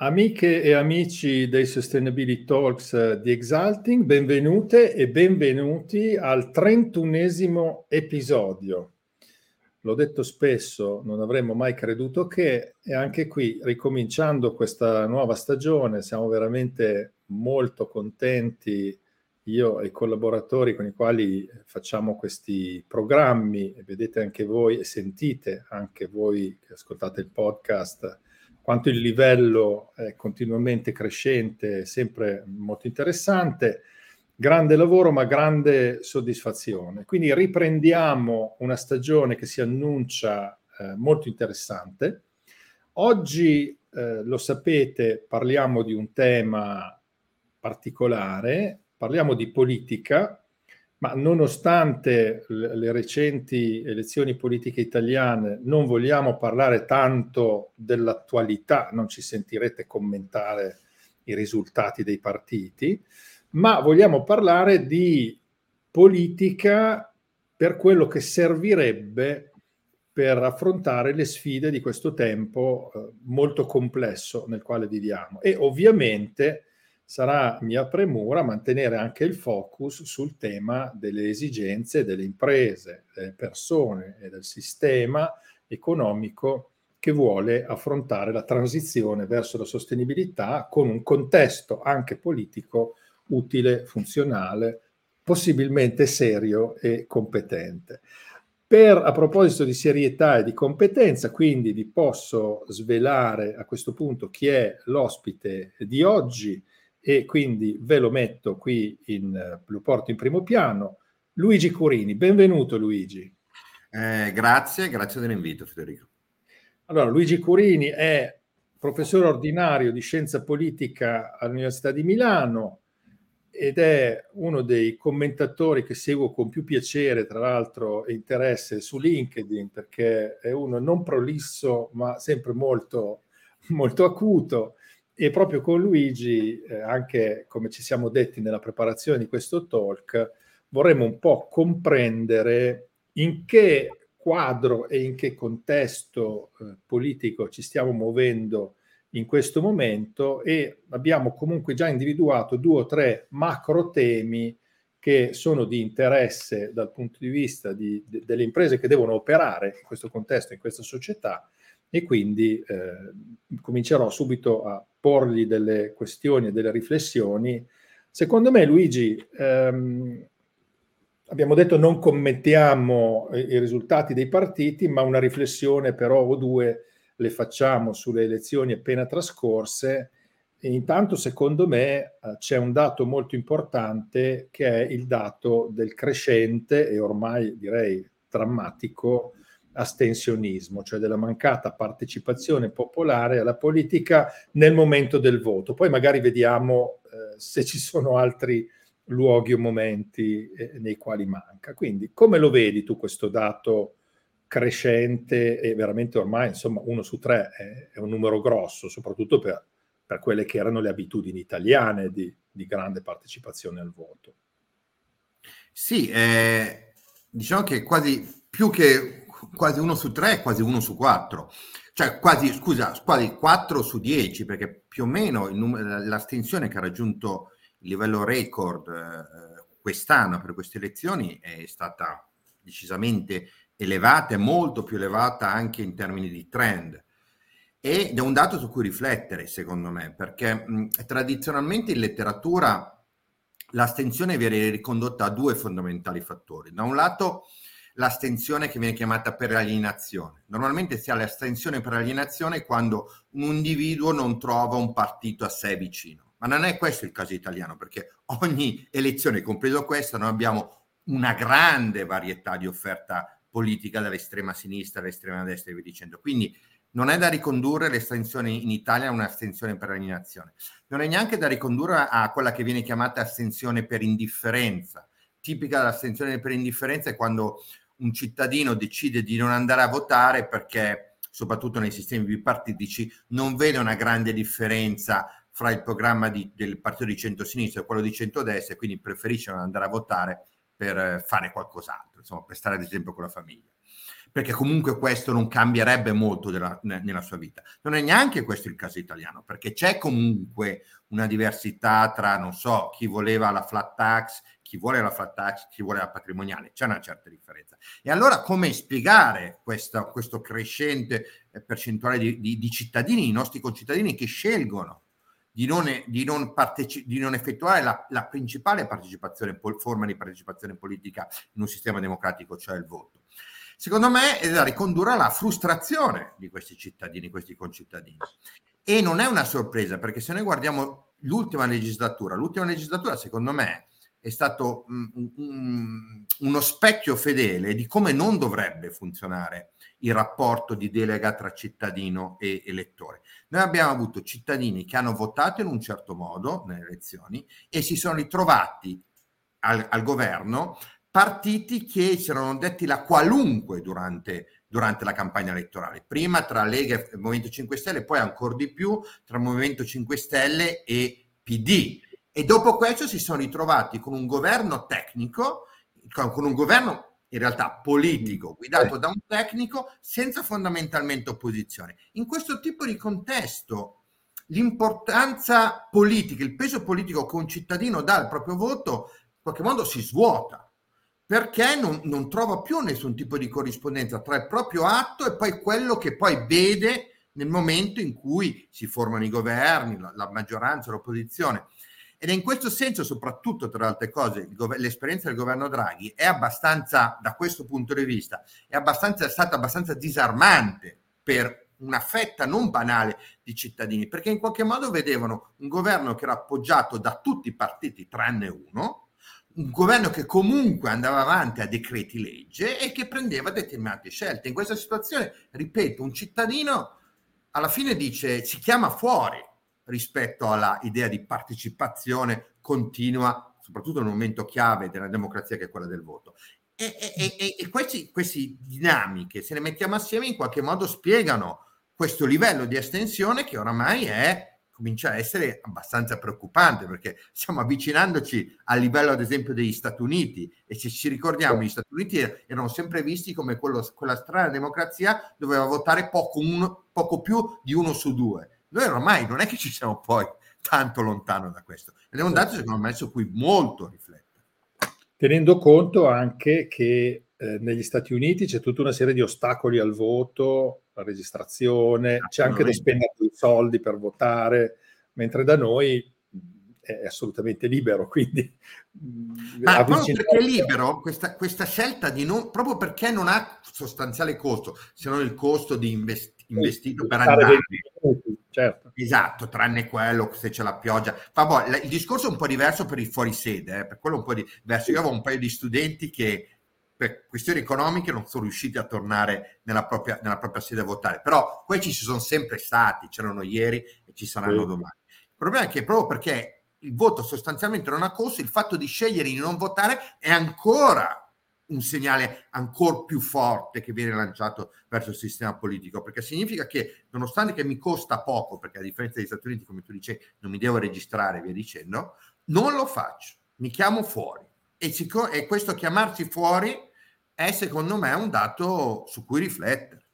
Amiche e amici dei Sustainability Talks eh, di Exalting, benvenute e benvenuti al 31 episodio. L'ho detto spesso, non avremmo mai creduto che, e anche qui, ricominciando questa nuova stagione, siamo veramente molto contenti, io e i collaboratori con i quali facciamo questi programmi, e vedete anche voi e sentite anche voi che ascoltate il podcast, quanto il livello è continuamente crescente, sempre molto interessante. Grande lavoro, ma grande soddisfazione. Quindi riprendiamo una stagione che si annuncia eh, molto interessante. Oggi, eh, lo sapete, parliamo di un tema particolare, parliamo di politica, ma nonostante le recenti elezioni politiche italiane non vogliamo parlare tanto dell'attualità, non ci sentirete commentare i risultati dei partiti, ma vogliamo parlare di politica per quello che servirebbe per affrontare le sfide di questo tempo eh, molto complesso nel quale viviamo. E ovviamente sarà mia premura mantenere anche il focus sul tema delle esigenze delle imprese, delle persone e del sistema economico che vuole affrontare la transizione verso la sostenibilità con un contesto anche politico utile, funzionale, possibilmente serio e competente. Per, a proposito di serietà e di competenza, quindi vi posso svelare a questo punto chi è l'ospite di oggi, e quindi ve lo metto qui in, lo porto in primo piano. Luigi Curini, benvenuto Luigi. Eh, grazie, grazie dell'invito Federico. Allora, Luigi Curini è professore ordinario di scienza politica all'Università di Milano ed è uno dei commentatori che seguo con più piacere, tra l'altro, e interesse su LinkedIn perché è uno non prolisso ma sempre molto, molto acuto e proprio con Luigi, eh, anche come ci siamo detti nella preparazione di questo talk, vorremmo un po' comprendere in che quadro e in che contesto eh, politico ci stiamo muovendo in questo momento e abbiamo comunque già individuato due o tre macro temi che sono di interesse dal punto di vista di, de, delle imprese che devono operare in questo contesto, in questa società e quindi eh, comincerò subito a porgli delle questioni e delle riflessioni. Secondo me, Luigi, ehm, abbiamo detto non commentiamo i, i risultati dei partiti, ma una riflessione però o due le facciamo sulle elezioni appena trascorse. E intanto, secondo me, eh, c'è un dato molto importante che è il dato del crescente e ormai direi drammatico astensionismo, cioè della mancata partecipazione popolare alla politica nel momento del voto. Poi magari vediamo eh, se ci sono altri luoghi o momenti eh, nei quali manca. Quindi come lo vedi tu questo dato crescente e veramente ormai insomma uno su tre è, è un numero grosso, soprattutto per, per, quelle che erano le abitudini italiane di, di grande partecipazione al voto? Sì, eh, diciamo che quasi più che quasi uno su tre, quasi uno su quattro. Cioè quasi, scusa, quasi 4 su 10, perché più o meno num- l'astensione che ha raggiunto il livello record eh, quest'anno per queste elezioni è stata decisamente elevata e molto più elevata anche in termini di trend. Ed è un dato su cui riflettere, secondo me, perché mh, tradizionalmente in letteratura l'astensione viene ricondotta a due fondamentali fattori. Da un lato l'astensione che viene chiamata per alienazione. Normalmente si ha l'astensione per alienazione quando un individuo non trova un partito a sé vicino. Ma non è questo il caso italiano, perché ogni elezione, compreso questa, noi abbiamo una grande varietà di offerta politica dall'estrema sinistra all'estrema destra e via dicendo. Quindi non è da ricondurre l'estensione in Italia a un'astensione per alienazione. Non è neanche da ricondurre a quella che viene chiamata astensione per indifferenza. Tipica dell'astensione per indifferenza è quando un cittadino decide di non andare a votare perché, soprattutto nei sistemi bipartitici, non vede una grande differenza fra il programma di, del partito di centro-sinistra e quello di centrodestra e quindi preferisce non andare a votare per fare qualcos'altro, insomma, per stare ad esempio con la famiglia. Perché comunque questo non cambierebbe molto della, nella sua vita. Non è neanche questo il caso italiano, perché c'è comunque una diversità tra, non so, chi voleva la flat tax, chi vuole la flat tax, chi vuole la patrimoniale, c'è una certa differenza. E allora come spiegare questa, questo crescente eh, percentuale di, di, di cittadini, i nostri concittadini che scelgono di non, di non, parteci- di non effettuare la, la principale partecipazione, forma di partecipazione politica in un sistema democratico, cioè il voto. Secondo me è da ricondurre alla frustrazione di questi cittadini, questi concittadini. E non è una sorpresa, perché se noi guardiamo l'ultima legislatura, l'ultima legislatura secondo me è stato um, um, uno specchio fedele di come non dovrebbe funzionare il rapporto di delega tra cittadino e elettore. Noi abbiamo avuto cittadini che hanno votato in un certo modo nelle elezioni e si sono ritrovati al, al governo partiti che si erano detti la qualunque durante, durante, la campagna elettorale. Prima tra Lega e Movimento 5 Stelle, poi ancora di più tra Movimento 5 Stelle e PD. E dopo questo si sono ritrovati con un governo tecnico, con un governo in realtà politico, guidato da un tecnico senza fondamentalmente opposizione. In questo tipo di contesto l'importanza politica, il peso politico che un cittadino dà al proprio voto, in qualche modo si svuota perché non, non trova più nessun tipo di corrispondenza tra il proprio atto e poi quello che poi vede nel momento in cui si formano i governi, la, la maggioranza, l'opposizione. Ed è in questo senso, soprattutto tra le altre cose, l'esperienza del governo Draghi è abbastanza, da questo punto di vista, è, abbastanza, è stata abbastanza disarmante per una fetta non banale di cittadini, perché in qualche modo vedevano un governo che era appoggiato da tutti i partiti tranne uno, un governo che comunque andava avanti a decreti legge e che prendeva determinate scelte. In questa situazione, ripeto, un cittadino alla fine dice si chiama fuori rispetto alla idea di partecipazione continua, soprattutto nel momento chiave della democrazia che è quella del voto. E, e, e, e queste, queste dinamiche, se le mettiamo assieme, in qualche modo spiegano questo livello di estensione che oramai è comincia a essere abbastanza preoccupante perché stiamo avvicinandoci al livello ad esempio degli Stati Uniti e se ci ricordiamo gli Stati Uniti erano sempre visti come quello, quella strana democrazia doveva votare poco, uno, poco più di uno su due noi ormai non è che ci siamo poi tanto lontano da questo. Ed è un dato, secondo me, su cui molto riflettere. Tenendo conto anche che eh, negli Stati Uniti c'è tutta una serie di ostacoli al voto, la registrazione, c'è anche da spendere dei soldi per votare, mentre da noi è assolutamente libero, quindi... Ma proprio perché è libero, questa, questa, scelta di non... proprio perché non ha sostanziale costo, se non il costo di invest, investito per andare certo. Esatto, tranne quello se c'è la pioggia. Vabbè, il discorso è un po' diverso per i fuorisede, eh, per quello un po' diverso. Io avevo un paio di studenti che per questioni economiche non sono riusciti a tornare nella propria, nella propria sede a votare, però questi ci sono sempre stati, c'erano ieri e ci saranno sì. domani. Il problema è che proprio perché il voto sostanzialmente non ha costo, il fatto di scegliere di non votare è ancora un segnale ancora più forte che viene lanciato verso il sistema politico, perché significa che nonostante che mi costa poco, perché a differenza degli Stati Uniti, come tu dicevi, non mi devo registrare, via dicendo, non lo faccio, mi chiamo fuori. E, e questo chiamarsi fuori è secondo me un dato su cui riflettere.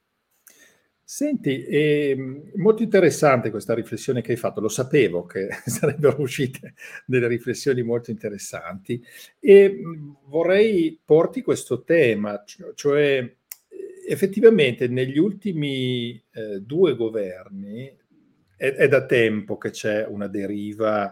Senti, è ehm, molto interessante questa riflessione che hai fatto, lo sapevo che sarebbero uscite delle riflessioni molto interessanti e vorrei porti questo tema, cioè effettivamente negli ultimi eh, due governi è, è, da tempo che c'è una deriva,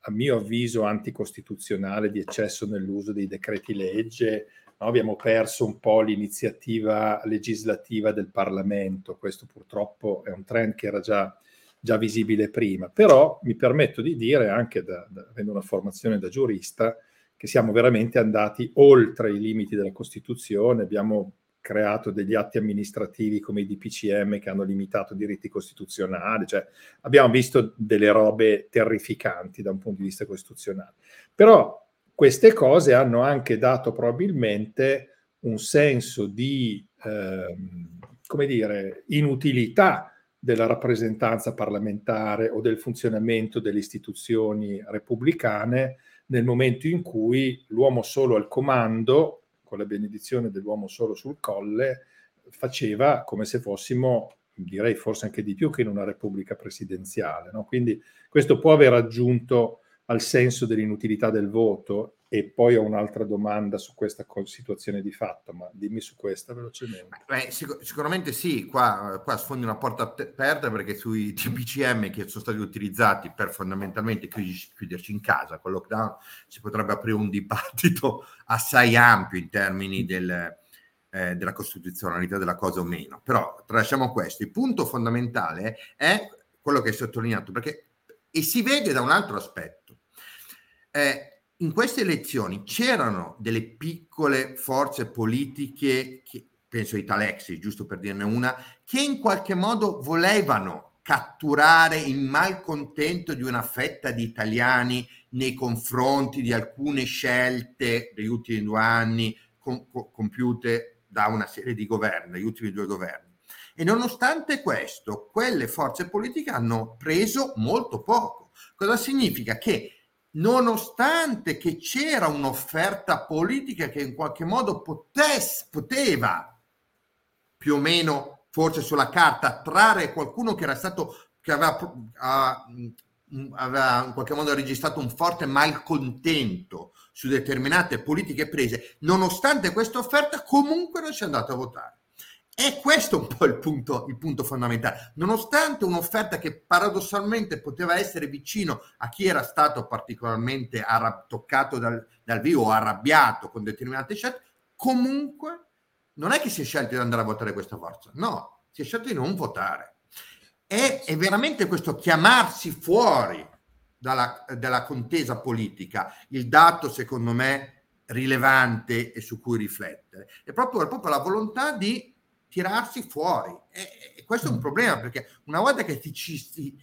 a mio avviso, anticostituzionale di eccesso nell'uso dei decreti legge, no? abbiamo perso un po' l'iniziativa legislativa del Parlamento, questo purtroppo è un trend che era già, già visibile prima, però mi permetto di dire, anche da, da, avendo una formazione da giurista, che siamo veramente andati oltre i limiti della Costituzione, abbiamo creato degli atti amministrativi come i DPCM che hanno limitato diritti costituzionali, cioè abbiamo visto delle robe terrificanti da un punto di vista costituzionale. Però queste cose hanno anche dato probabilmente un senso di, ehm, come dire, inutilità della rappresentanza parlamentare o del funzionamento delle istituzioni repubblicane nel momento in cui l'uomo solo al comando, con la benedizione dell'uomo solo sul colle, faceva come se fossimo, direi forse anche di più che in una repubblica presidenziale. No? Quindi questo può aver aggiunto al senso dell'inutilità del voto e poi ho un'altra domanda su questa situazione di fatto, ma dimmi su questa velocemente. Beh, sic- sicuramente sì, qua, qua, sfondi una porta aperta perché sui TPCM che sono stati utilizzati per fondamentalmente chiuderci in casa con lockdown si potrebbe aprire un dibattito assai ampio in termini del, eh, della costituzionalità della cosa o meno. Però tralasciamo questo. Il punto fondamentale è quello che hai sottolineato perché e si vede da un altro aspetto. Eh, in queste elezioni c'erano delle piccole forze politiche, che, penso ai Talexi, giusto per dirne una, che in qualche modo volevano catturare il malcontento di una fetta di italiani nei confronti di alcune scelte degli ultimi due anni com- compiute da una serie di governi, dagli ultimi due governi. E nonostante questo, quelle forze politiche hanno preso molto poco. Cosa significa? Che nonostante che c'era un'offerta politica che in qualche modo potesse, poteva più o meno, forse sulla carta, trarre qualcuno che era stato, che aveva, uh, aveva in qualche modo registrato un forte malcontento su determinate politiche prese, nonostante questa offerta comunque non si è andato a votare. E questo è un po' il punto, il punto, fondamentale. Nonostante un'offerta che paradossalmente poteva essere vicino a chi era stato particolarmente arrab- toccato dal, dal vivo o arrabbiato con determinate scelte, comunque non è che si è scelto di andare a votare questa forza, no, si è scelto di non votare. E è veramente questo chiamarsi fuori dalla, dalla contesa politica il dato, secondo me, rilevante e su cui riflettere. È proprio, è proprio la volontà di tirarsi fuori. E, e, questo è un mm. problema perché una volta che ti, ci,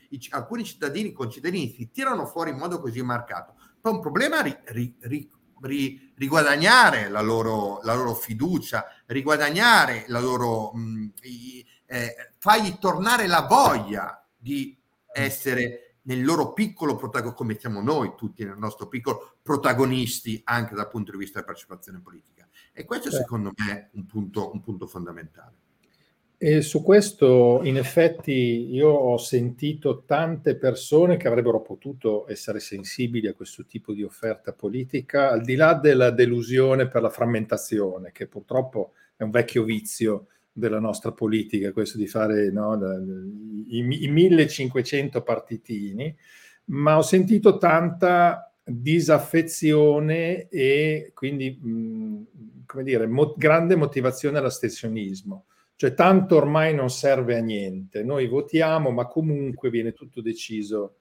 i, alcuni cittadini, concittadini si tirano fuori in modo così marcato, poi è un problema ri, ri, ri, ri riguadagnare la loro, la loro, fiducia, riguadagnare la loro... Mh, mm, i, eh, fargli tornare la voglia di essere nel loro piccolo protagonista, come siamo noi tutti nel nostro piccolo protagonisti anche dal punto di vista della partecipazione politica. E questo Beh. secondo me è un punto, un punto fondamentale. E su questo, in effetti, io ho sentito tante persone che avrebbero potuto essere sensibili a questo tipo di offerta politica, al di là della delusione per la frammentazione, che purtroppo è un vecchio vizio della nostra politica, questo di fare no, i, i 1500 partitini, ma ho sentito tanta disaffezione e quindi, mh, come dire, mo- grande motivazione all'astensionismo. Cioè, tanto ormai non serve a niente. Noi votiamo, ma comunque viene tutto deciso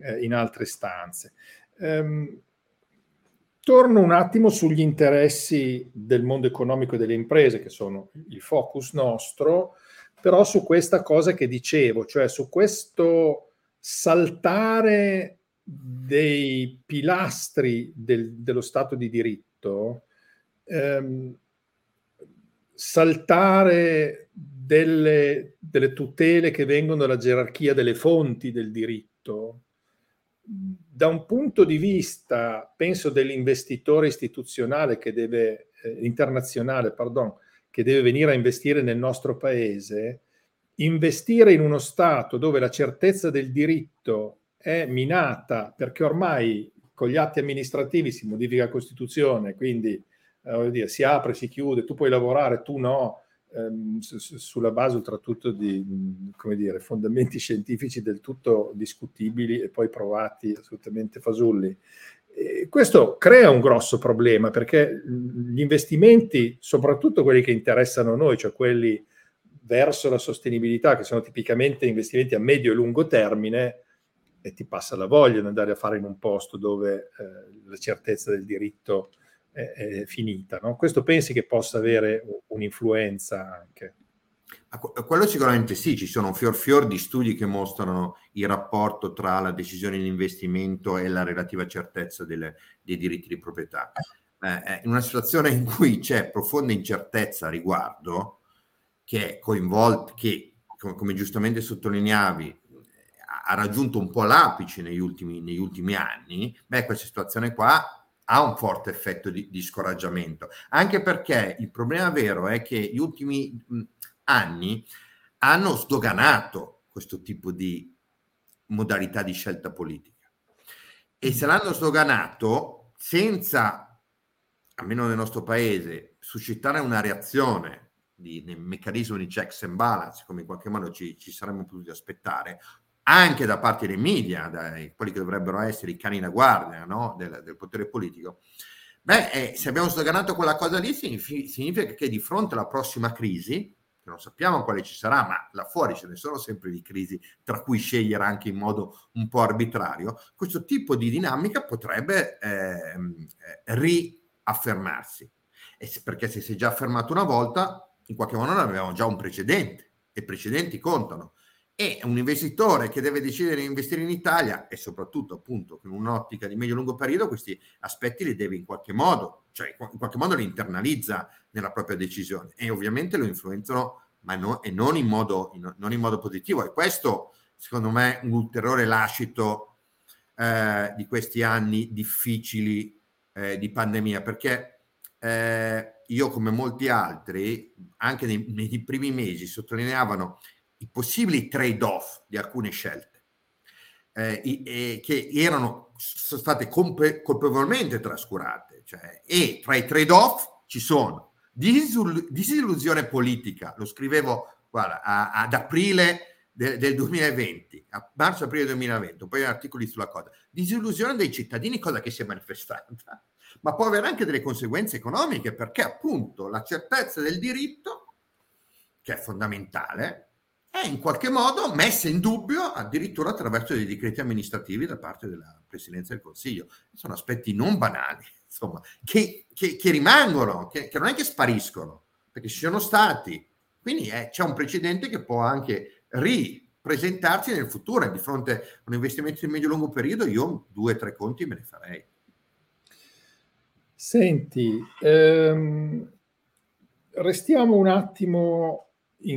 eh, in altre stanze. Ehm, torno un attimo sugli interessi del mondo economico e delle imprese, che sono il focus nostro, però su questa cosa che dicevo, cioè su questo saltare dei pilastri del, dello Stato di diritto, ehm, saltare delle, delle, tutele che vengono dalla gerarchia delle fonti del diritto, da un punto di vista, penso, dell'investitore istituzionale che deve, eh, internazionale, pardon, che deve venire a investire nel nostro paese, investire in uno Stato dove la certezza del diritto è minata perché ormai con gli atti amministrativi si modifica la Costituzione, quindi eh, dire, si apre, si chiude, tu puoi lavorare, tu no, ehm, su, sulla base oltretutto di dire, fondamenti scientifici del tutto discutibili e poi provati assolutamente fasulli. Questo crea un grosso problema perché gli investimenti, soprattutto quelli che interessano noi, cioè quelli verso la sostenibilità, che sono tipicamente investimenti a medio e lungo termine, e ti passa la voglia di andare a fare in un posto dove eh, la certezza del diritto è, finita. No? Questo pensi che possa avere un'influenza anche? Quello sicuramente sì, ci sono fior fior di studi che mostrano il rapporto tra la decisione di investimento e la relativa certezza delle, dei diritti di proprietà. Eh, in una situazione in cui c'è profonda incertezza a riguardo, che è coinvolta, che come giustamente sottolineavi, ha raggiunto un po' l'apice negli ultimi, negli ultimi anni, beh, questa situazione qua ha un forte effetto di, di, scoraggiamento, anche perché il problema vero è che gli ultimi anni hanno sdoganato questo tipo di modalità di scelta politica. E se l'hanno sdoganato senza, almeno nel nostro paese, suscitare una reazione di, nel meccanismo di checks and balance, come in qualche modo ci, ci saremmo potuti aspettare, anche da parte dei media, dai, quelli che dovrebbero essere i cani da guardia no? del, del, potere politico, beh, eh, se abbiamo sdoganato quella cosa lì, significa, che di fronte alla prossima crisi, che non sappiamo quale ci sarà, ma là fuori ce ne sono sempre di crisi, tra cui scegliere anche in modo un po' arbitrario, questo tipo di dinamica potrebbe ehm, eh, riaffermarsi. Se, perché se si è già affermato una volta, in qualche modo noi avevamo già un precedente, e precedenti contano e un investitore che deve decidere di investire in Italia e soprattutto appunto con un'ottica di medio-lungo periodo questi aspetti li deve in qualche modo, cioè in qualche modo li internalizza nella propria decisione. E ovviamente lo influenzano ma no, e non in, modo, in, non in modo positivo. E questo secondo me un ulteriore lascito eh, di questi anni difficili eh, di pandemia. Perché eh, io come molti altri anche nei, nei primi mesi sottolineavano i possibili trade-off di alcune scelte eh, eh, che erano sono state compe- colpevolmente trascurate. Cioè, e tra i trade-off ci sono disillu- disillusione politica, lo scrivevo guarda, a, ad aprile de- del 2020, a marzo-aprile 2020, poi articoli sulla cosa, disillusione dei cittadini, cosa che si è manifestata, ma può avere anche delle conseguenze economiche perché appunto la certezza del diritto, che è fondamentale, è in qualche modo messa in dubbio addirittura attraverso dei decreti amministrativi da parte della Presidenza del Consiglio. Sono aspetti non banali, insomma, che, che, che rimangono, che, che, non è che spariscono, perché ci sono stati. Quindi eh, c'è un precedente che può anche ripresentarsi nel futuro di fronte a un investimento di medio-lungo periodo io due o tre conti me ne farei. Senti, ehm, restiamo un attimo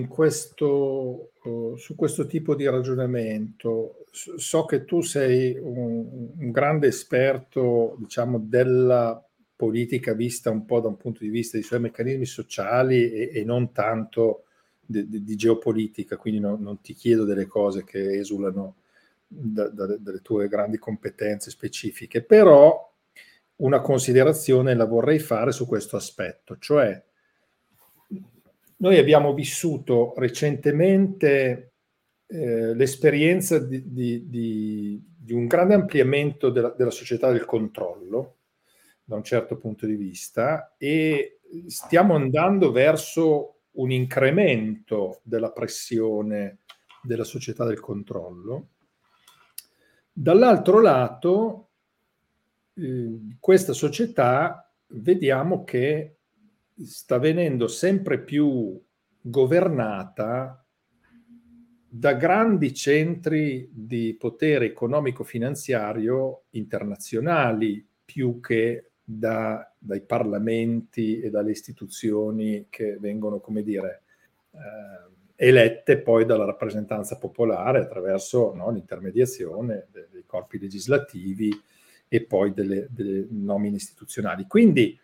questo, uh, su questo tipo di ragionamento. So che tu sei un, un, grande esperto, diciamo, della politica vista un po' da un punto di vista dei suoi meccanismi sociali e, e non tanto di, di, di geopolitica, quindi no, non ti chiedo delle cose che esulano da, da, dalle tue grandi competenze specifiche, però una considerazione la vorrei fare su questo aspetto, cioè noi abbiamo vissuto recentemente eh, l'esperienza di, di, di, di, un grande ampliamento della, della, società del controllo, da un certo punto di vista, e stiamo andando verso un incremento della pressione della società del controllo. Dall'altro lato, eh, questa società vediamo che sta venendo sempre più governata da grandi centri di potere economico-finanziario internazionali più che da, dai parlamenti e dalle istituzioni che vengono, come dire, eh, elette poi dalla rappresentanza popolare attraverso no, l'intermediazione dei, corpi legislativi e poi delle, delle nomine istituzionali. Quindi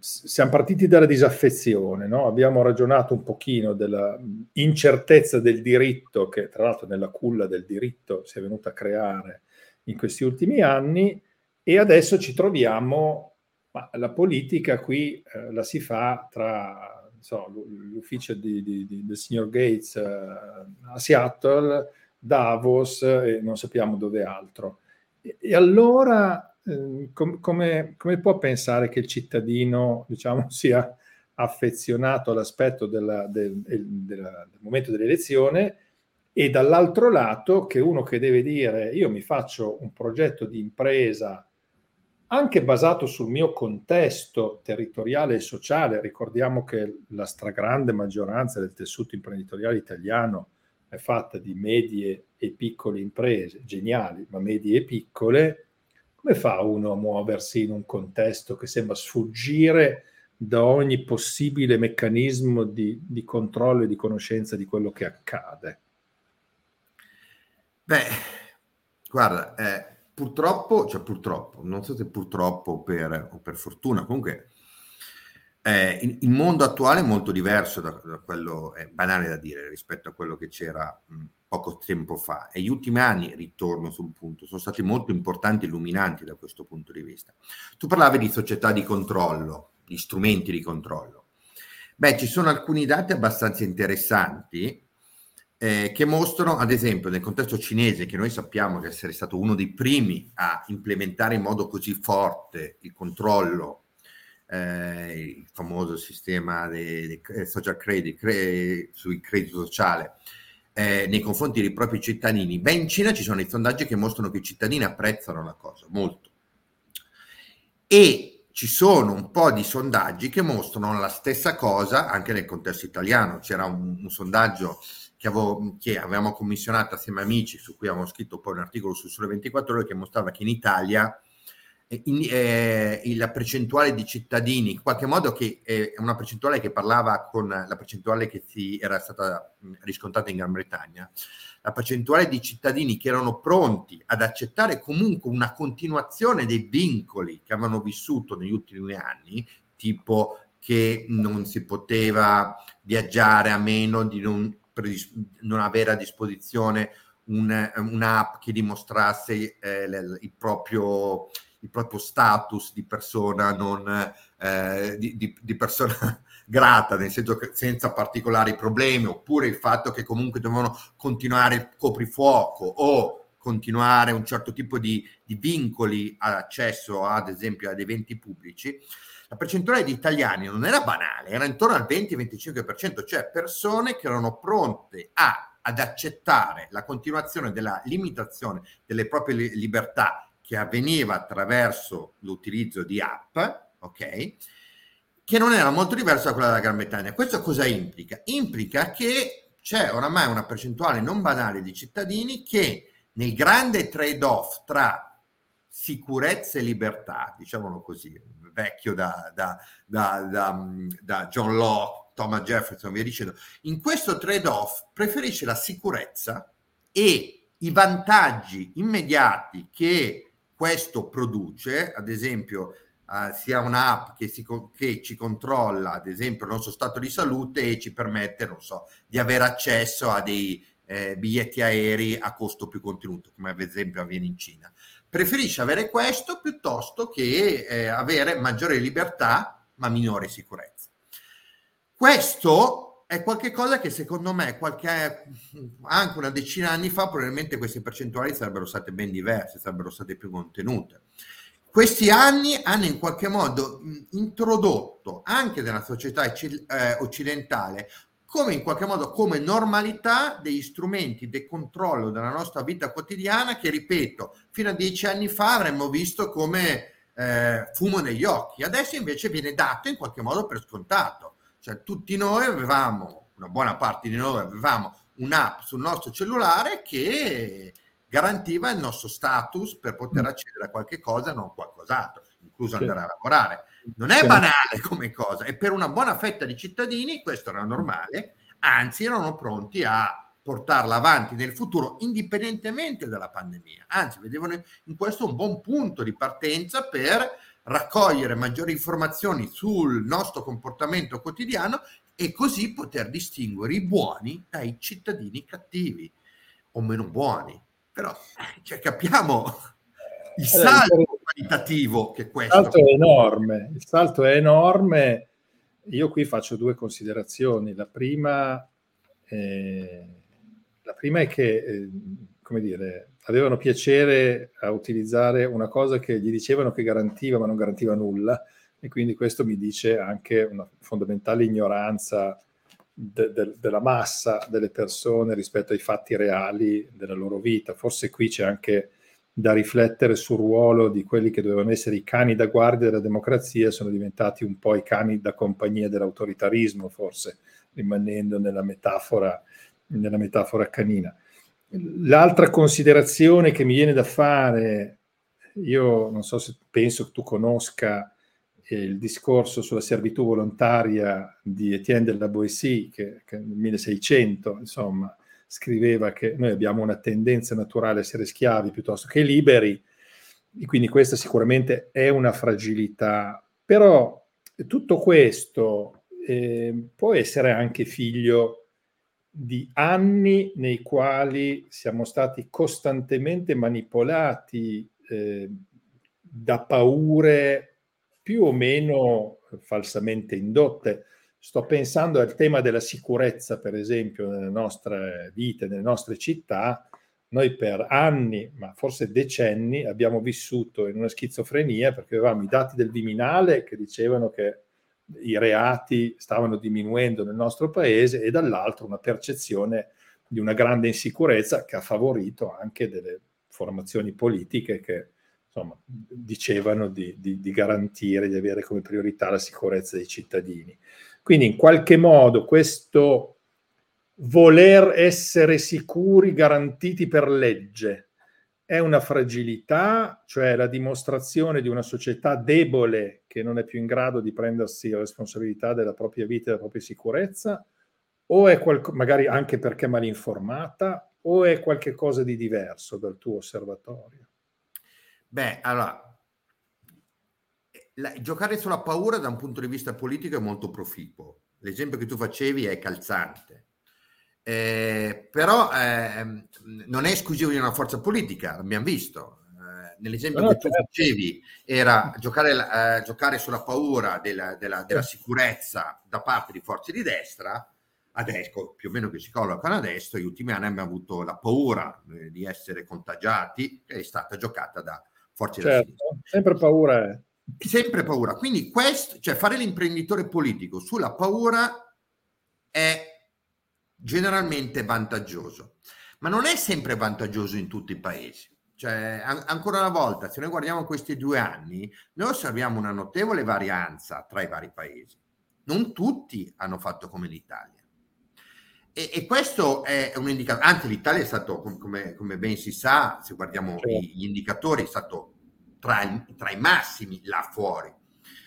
siamo partiti dalla disaffezione, no? abbiamo ragionato un pochino della incertezza del diritto che tra l'altro nella culla del diritto si è venuta a creare in questi ultimi anni e adesso ci troviamo, ma la politica qui eh, la si fa tra so, l'ufficio di, di, di, del signor Gates eh, a Seattle, Davos e non sappiamo dove altro. E, e allora com- come, come, può pensare che il cittadino diciamo, sia affezionato all'aspetto della, del, della, del momento dell'elezione e dall'altro lato che uno che deve dire io mi faccio un progetto di impresa anche basato sul mio contesto territoriale e sociale, ricordiamo che la stragrande maggioranza del tessuto imprenditoriale italiano è fatta di medie e piccole imprese, geniali, ma medie e piccole, come fa uno a muoversi in un contesto che sembra sfuggire da ogni possibile meccanismo di, di controllo e di conoscenza di quello che accade? Beh, guarda, eh, purtroppo, cioè purtroppo, non so se purtroppo per, o per fortuna, comunque eh, il, il, mondo attuale è molto diverso da, da, quello, è banale da dire, rispetto a quello che c'era mh, poco tempo fa. E gli ultimi anni, ritorno sul punto, sono stati molto importanti e illuminanti da questo punto di vista. Tu parlavi di società di controllo, di strumenti di controllo. Beh, ci sono alcuni dati abbastanza interessanti eh, che mostrano, ad esempio, nel contesto cinese, che noi sappiamo che essere stato uno dei primi a implementare in modo così forte il controllo, eh, il famoso sistema di social credit, cre- sul credito sociale, eh, nei confronti dei propri cittadini. Beh, in Cina ci sono dei sondaggi che mostrano che i cittadini apprezzano la cosa molto. E ci sono un po' di sondaggi che mostrano la stessa cosa anche nel contesto italiano. C'era un, un sondaggio che, avevo, che, avevamo commissionato assieme a amici, su cui avevamo scritto poi un articolo su Sole 24 Ore, che mostrava che in Italia in, eh, la percentuale di cittadini, in qualche modo che è una percentuale che parlava con la percentuale che si era stata riscontrata in Gran Bretagna, la percentuale di cittadini che erano pronti ad accettare comunque una continuazione dei vincoli che avevano vissuto negli ultimi anni, tipo che non si poteva viaggiare a meno di non non avere a disposizione un, un'app che dimostrasse eh, il, proprio, il, proprio, status di persona non eh, di, di, di, persona grata, nel senso che senza particolari problemi, oppure il fatto che comunque dovevano continuare il coprifuoco o continuare un certo tipo di, di vincoli all'accesso ad esempio ad eventi pubblici, la percentuale di italiani non era banale, era intorno al 20-25%, cioè persone che erano pronte a, ad accettare la continuazione della limitazione delle proprie libertà che avveniva attraverso l'utilizzo di app, ok? Che non era molto diversa da quella della Gran Bretagna. Questo cosa implica? Implica che c'è oramai una percentuale non banale di cittadini che nel grande trade-off tra sicurezza e libertà, diciamolo così, vecchio da, da, da, da John Locke, Thomas Jefferson, via dicendo, in questo trade-off preferisce la sicurezza e i vantaggi immediati che questo produce, ad esempio uh, sia un'app che, si, che, ci controlla, ad esempio, il nostro stato di salute e ci permette, non so, di avere accesso a dei eh, biglietti aerei a costo più contenuto, come ad esempio avviene in Cina preferisce avere questo piuttosto che eh, avere maggiore libertà ma minore sicurezza. Questo è qualcosa che secondo me qualche, anche una decina di anni fa probabilmente queste percentuali sarebbero state ben diverse, sarebbero state più contenute. Questi anni hanno in qualche modo introdotto anche nella società eh, occidentale come in qualche modo come normalità degli strumenti di controllo della nostra vita quotidiana che, ripeto, fino a dieci anni fa avremmo visto come eh, fumo negli occhi. Adesso invece viene dato in qualche modo per scontato. Cioè tutti noi avevamo, una buona parte di noi avevamo un'app sul nostro cellulare che garantiva il nostro status per poter mm. accedere a qualche cosa e non qualcos'altro, incluso andare a lavorare. Non è banale come cosa e per una buona fetta di cittadini questo era normale, anzi erano pronti a portarla avanti nel futuro indipendentemente dalla pandemia. Anzi, vedevano in questo un buon punto di partenza per raccogliere maggiori informazioni sul nostro comportamento quotidiano e così poter distinguere i buoni dai cittadini cattivi o meno buoni. Però cioè, capiamo il salto qualitativo che questo. Il salto è enorme, il salto è enorme. Io qui faccio due considerazioni. La prima, eh, la prima è che, eh, come dire, avevano piacere a utilizzare una cosa che gli dicevano che garantiva, ma non garantiva nulla, e quindi questo mi dice anche una fondamentale ignoranza de, de, della massa delle persone rispetto ai fatti reali della loro vita. Forse qui c'è anche da riflettere sul ruolo di quelli che dovevano essere i cani da guardia della democrazia, sono diventati un po' i cani da compagnia dell'autoritarismo, forse rimanendo nella metafora, nella metafora canina. L'altra considerazione che mi viene da fare, io non so se penso che tu conosca il discorso sulla servitù volontaria di Etienne de la Boétie, che, che nel 1600, insomma, scriveva che noi abbiamo una tendenza naturale a essere schiavi piuttosto che liberi quindi questa sicuramente è una fragilità, però tutto questo eh, può essere anche figlio di anni nei quali siamo stati costantemente manipolati eh, da paure più o meno falsamente indotte. Sto pensando al tema della sicurezza, per esempio, nelle nostre vite, nelle nostre città. Noi per anni, ma forse decenni, abbiamo vissuto in una schizofrenia perché avevamo i dati del Viminale che dicevano che i reati stavano diminuendo nel nostro paese e dall'altro una percezione di una grande insicurezza che ha favorito anche delle formazioni politiche che insomma, dicevano di, di, di garantire, di avere come priorità la sicurezza dei cittadini. Quindi in qualche modo questo voler essere sicuri, garantiti per legge, è una fragilità, cioè la dimostrazione di una società debole che non è più in grado di prendersi la responsabilità della propria vita e della propria sicurezza, o è qualco, magari anche perché malinformata, o è qualcosa di diverso dal tuo osservatorio? Beh, allora, la, giocare sulla paura da un punto di vista politico è molto proficuo. L'esempio che tu facevi è calzante eh, però eh, non è esclusivo di una forza politica, l'abbiamo visto. Eh, nell'esempio no, che tu certo. facevi era giocare, eh, giocare sulla paura della, della, della, sicurezza da parte di forze di destra, adesso più o meno che si collocano adesso, negli ultimi anni abbiamo avuto la paura eh, di essere contagiati, che è stata giocata da forze certo, di sinistra. Sempre paura è. Sempre paura. Quindi questo, cioè fare l'imprenditore politico sulla paura è generalmente vantaggioso, ma non è sempre vantaggioso in tutti i paesi. Cioè, an- ancora una volta, se noi guardiamo questi due anni, noi osserviamo una notevole varianza tra i vari paesi. Non tutti hanno fatto come l'Italia. E, e questo è un indicatore, anzi l'Italia è stato, come, come, ben si sa, se guardiamo certo. gli indicatori, è stato tra, i, tra i massimi là fuori.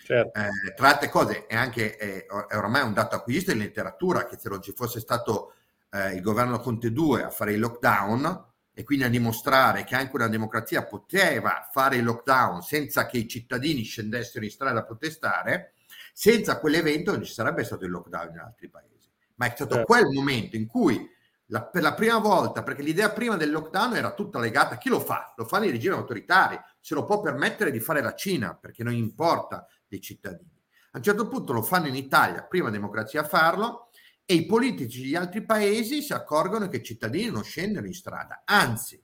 Certo. Eh, tra altre cose, è anche è, è ormai un dato acquisito in letteratura che se non ci fosse stato eh, il governo Conte 2 a fare il lockdown e quindi a dimostrare che anche una democrazia poteva fare il lockdown senza che i cittadini scendessero in strada a protestare, senza quell'evento non ci sarebbe stato il lockdown in altri paesi. Ma è stato certo. quel momento in cui la, per la prima volta, perché l'idea prima del lockdown era tutta legata a chi lo fa? Lo fanno i regimi autoritari, se lo può permettere di fare la Cina perché non importa dei cittadini. A un certo punto lo fanno in Italia, prima democrazia a farlo, e i politici di altri paesi si accorgono che i cittadini non scendono in strada, anzi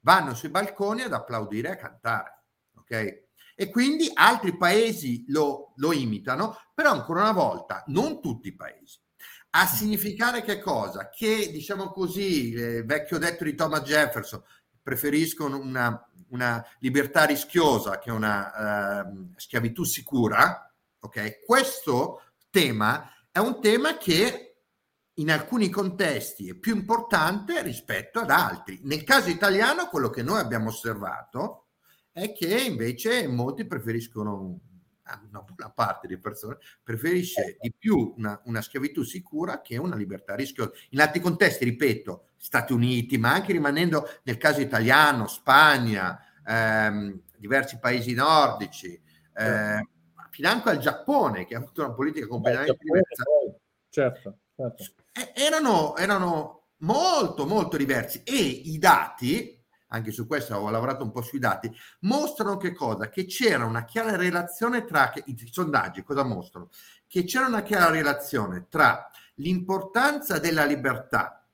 vanno sui balconi ad applaudire e a cantare. Ok? E quindi altri paesi lo, lo imitano, però ancora una volta non tutti i paesi. A significare che cosa? Che, diciamo così, eh, vecchio detto di Thomas Jefferson, preferiscono una, una libertà rischiosa che una uh, schiavitù sicura, ok? Questo tema è un tema che in alcuni contesti è più importante rispetto ad altri. Nel caso italiano, quello che noi abbiamo osservato è che invece molti preferiscono una buona parte di persone preferisce di più una, una, schiavitù sicura che una libertà rischiosa. In altri contesti, ripeto, Stati Uniti, ma anche rimanendo nel caso italiano, Spagna, ehm, diversi paesi nordici, eh, fianco al Giappone, che ha avuto una politica completamente diversa. Certo, certo. Erano, erano molto, molto diversi e i dati anche su questo ho lavorato un po' sui dati, mostrano che cosa? Che c'era una chiara relazione tra, i sondaggi cosa mostrano? Che c'era una chiara relazione tra l'importanza della libertà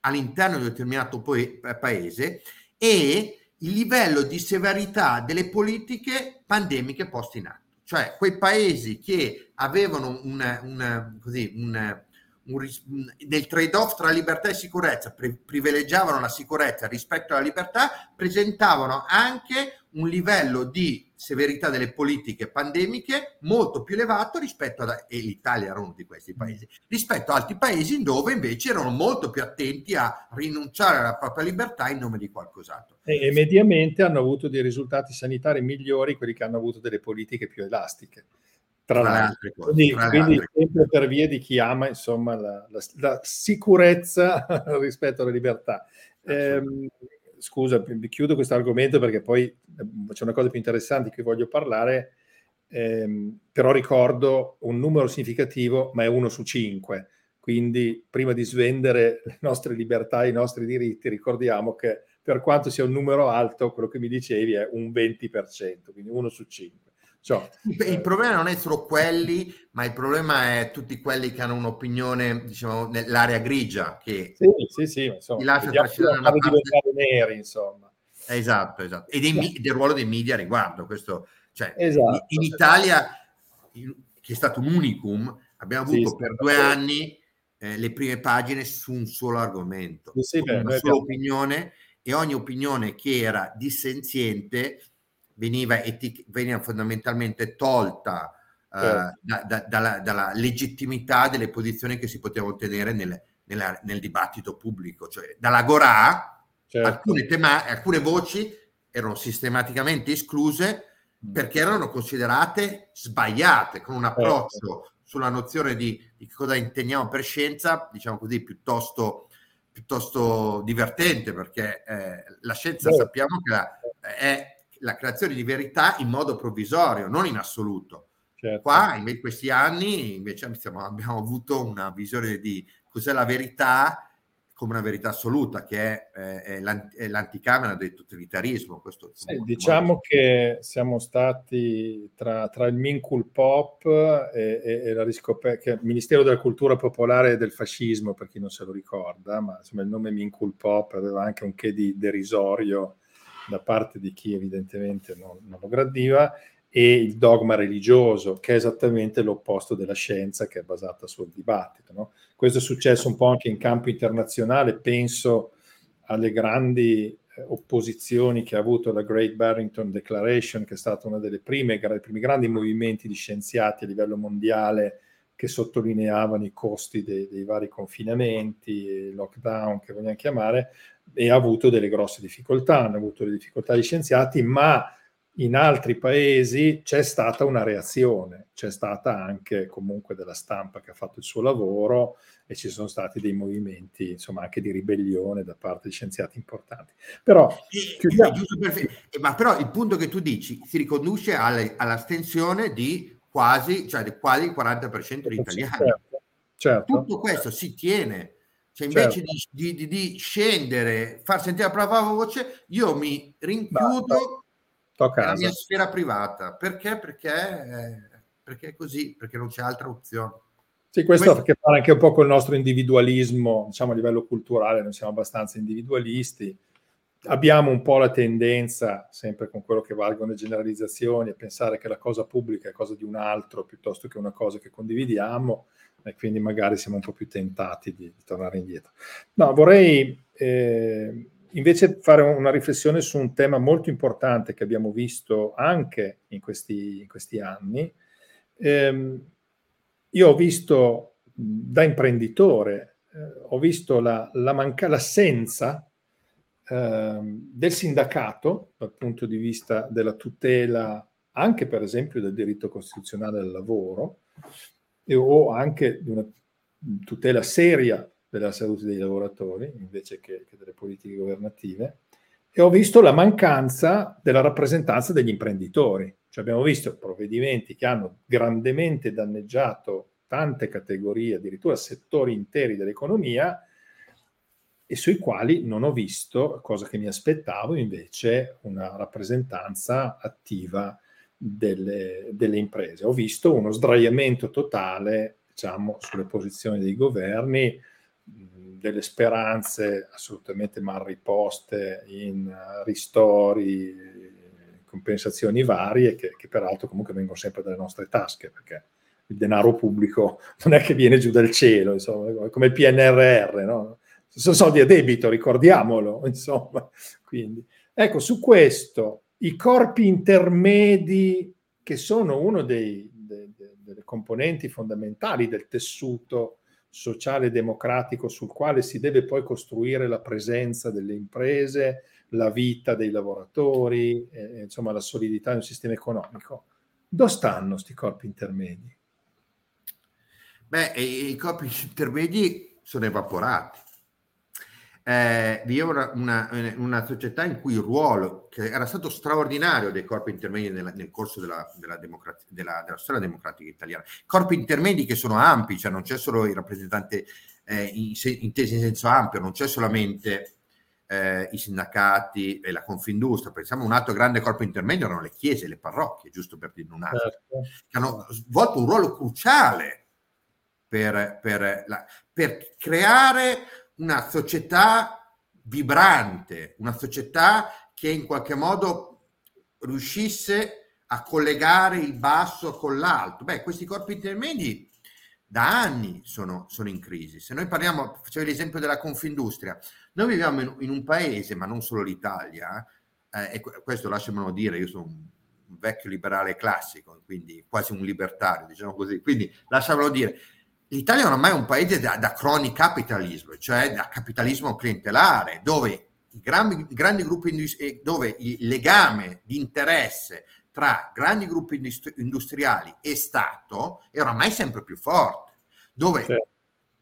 all'interno di un determinato paese e il livello di severità delle politiche pandemiche poste in atto. Cioè quei paesi che avevano una, una, così, una un, nel trade-off tra libertà e sicurezza, pri- privilegiavano la sicurezza rispetto alla libertà, presentavano anche un livello di severità delle politiche pandemiche molto più elevato rispetto a, e l'Italia era uno di questi paesi, rispetto ad altri paesi dove invece erano molto più attenti a rinunciare alla propria libertà in nome di qualcos'altro. E, e mediamente hanno avuto dei risultati sanitari migliori quelli che hanno avuto delle politiche più elastiche tra, tra l'altro. Cose, quindi, tra quindi sempre per via di chi ama insomma, la, la, la sicurezza rispetto alla libertà. Eh, scusa, chiudo questo argomento perché poi eh, c'è una cosa più interessante di cui voglio parlare, ehm, però ricordo un numero significativo, ma è uno su cinque. Quindi prima di svendere le nostre libertà i nostri diritti, ricordiamo che per quanto sia un numero alto, quello che mi dicevi è un 20%, quindi uno su cinque. Cioè, il eh, problema non è solo quelli, ma il problema è tutti quelli che hanno un'opinione, diciamo, nell'area grigia, che sì, sì, sì, insomma, ti lascia trascinare una parte... neri, insomma. Esatto, esatto. E dei, del ruolo dei media a riguardo. Questo, cioè, esatto, in, in Italia, che è stato un unicum, abbiamo avuto sì, per due anni eh, le prime pagine su un solo argomento, sì, beh, una sola opinione e ogni opinione che era dissenziente veniva, etic- veniva fondamentalmente tolta uh, da, da, dalla, dalla, legittimità delle posizioni che si potevano ottenere nel, nella, nel dibattito pubblico. Cioè, dalla Gorà certo. alcune, tema- alcune voci erano sistematicamente escluse mm. perché erano considerate sbagliate, con un certo. approccio certo. sulla nozione di, di cosa intendiamo per scienza, diciamo così, piuttosto piuttosto divertente perché eh, la scienza sappiamo che è la creazione di verità in modo provvisorio, non in assoluto. Certo. Qua in questi anni invece abbiamo, abbiamo avuto una visione di cos'è la verità come una verità assoluta, che è, è, è l'anticamera del totalitarismo. Questo sì, diciamo molto. che siamo stati tra, tra il Mincul Pop e, e, e la riscoperta, il Ministero della Cultura Popolare del fascismo, per chi non se lo ricorda, ma insomma il nome Mincul Pop aveva anche un che di derisorio da parte di chi evidentemente non, non lo gradiva, e il dogma religioso, che è esattamente l'opposto della scienza che è basata sul dibattito. No? Questo è successo un po' anche in campo internazionale, penso alle grandi eh, opposizioni che ha avuto la Great Barrington Declaration, che è stata una delle prime, dei primi grandi movimenti di scienziati a livello mondiale che sottolineavano i costi dei, dei vari confinamenti, lockdown che vogliamo chiamare, e ha avuto delle grosse difficoltà, hanno avuto le difficoltà gli scienziati, ma in altri paesi c'è stata una reazione, c'è stata anche comunque della stampa che ha fatto il suo lavoro e ci sono stati dei movimenti, insomma, anche di ribellione da parte di scienziati importanti. Però, chiudiamo. Eh, ma però il punto che tu dici si riconduce all'astensione di quasi, cioè di quasi il 40% degli italiani. Certo, certo. Tutto questo si tiene. Cioè, invece certo. di, di, di, scendere, far sentire la propria voce, io mi rinchiudo Basta Tocca la mia sfera privata. Perché? Perché, eh, perché è così, perché non c'è altra opzione. Sì, questo ha a che fare anche un po' con il nostro individualismo, diciamo a livello culturale, noi siamo abbastanza individualisti. Abbiamo un po' la tendenza, sempre con quello che valgono le generalizzazioni, a pensare che la cosa pubblica è cosa di un altro piuttosto che una cosa che condividiamo e quindi magari siamo un po' più tentati di, di tornare indietro. No, vorrei eh, invece fare una riflessione su un tema molto importante che abbiamo visto anche in questi, in questi anni. Eh, io ho visto da imprenditore, eh, ho visto la, la manca- l'assenza eh, del sindacato dal punto di vista della tutela anche per esempio del diritto costituzionale al lavoro e, o anche di una tutela seria della salute dei lavoratori invece che, che delle politiche governative e ho visto la mancanza della rappresentanza degli imprenditori. Cioè abbiamo visto provvedimenti che hanno grandemente danneggiato tante categorie, addirittura settori interi dell'economia, e sui quali non ho visto, cosa che mi aspettavo, invece una rappresentanza attiva delle, delle imprese. Ho visto uno sdraiamento totale, diciamo, sulle posizioni dei governi, delle speranze assolutamente mal riposte in eh, ristori, compensazioni varie che, che, peraltro comunque vengono sempre dalle nostre tasche perché il denaro pubblico non è che viene giù dal cielo, insomma, come il PNRR, no? Sono soldi a debito, ricordiamolo, insomma. Quindi, ecco, su questo, i corpi intermedi che sono uno dei, dei, delle componenti fondamentali del tessuto sociale democratico sul quale si deve poi costruire la presenza delle imprese, la vita dei lavoratori, eh, insomma la solidità di un sistema economico. Dove stanno questi corpi intermedi? Beh, i corpi intermedi sono evaporati. Eh, viveva una, una, una, società in cui il ruolo, che era stato straordinario dei corpi intermedi nella, nel corso della, della, della, della, storia democratica italiana, corpi intermedi che sono ampi, cioè non c'è solo il rappresentante eh, in, intesi in senso ampio, non c'è solamente eh, i sindacati e la Confindustria. Pensiamo a un altro grande corpo intermedio, erano le chiese, le parrocchie, giusto per dire un altro, certo. che hanno svolto un ruolo cruciale per, per, la, per creare una società vibrante, una società che in qualche modo riuscisse a collegare il basso con l'alto. Beh, questi corpi intermedi da anni sono, sono in crisi. Se noi parliamo, facevo l'esempio della Confindustria, noi viviamo in, in un paese, ma non solo l'Italia, eh, e questo lasciamelo dire, io sono un vecchio liberale classico, quindi quasi un libertario, diciamo così, quindi lasciamelo dire, l'Italia ormai è un paese da, da capitalismo, cioè da capitalismo clientelare, dove i grandi, grandi gruppi dove il legame di interesse tra grandi gruppi industri- industriali e Stato è oramai sempre più forte, dove sì.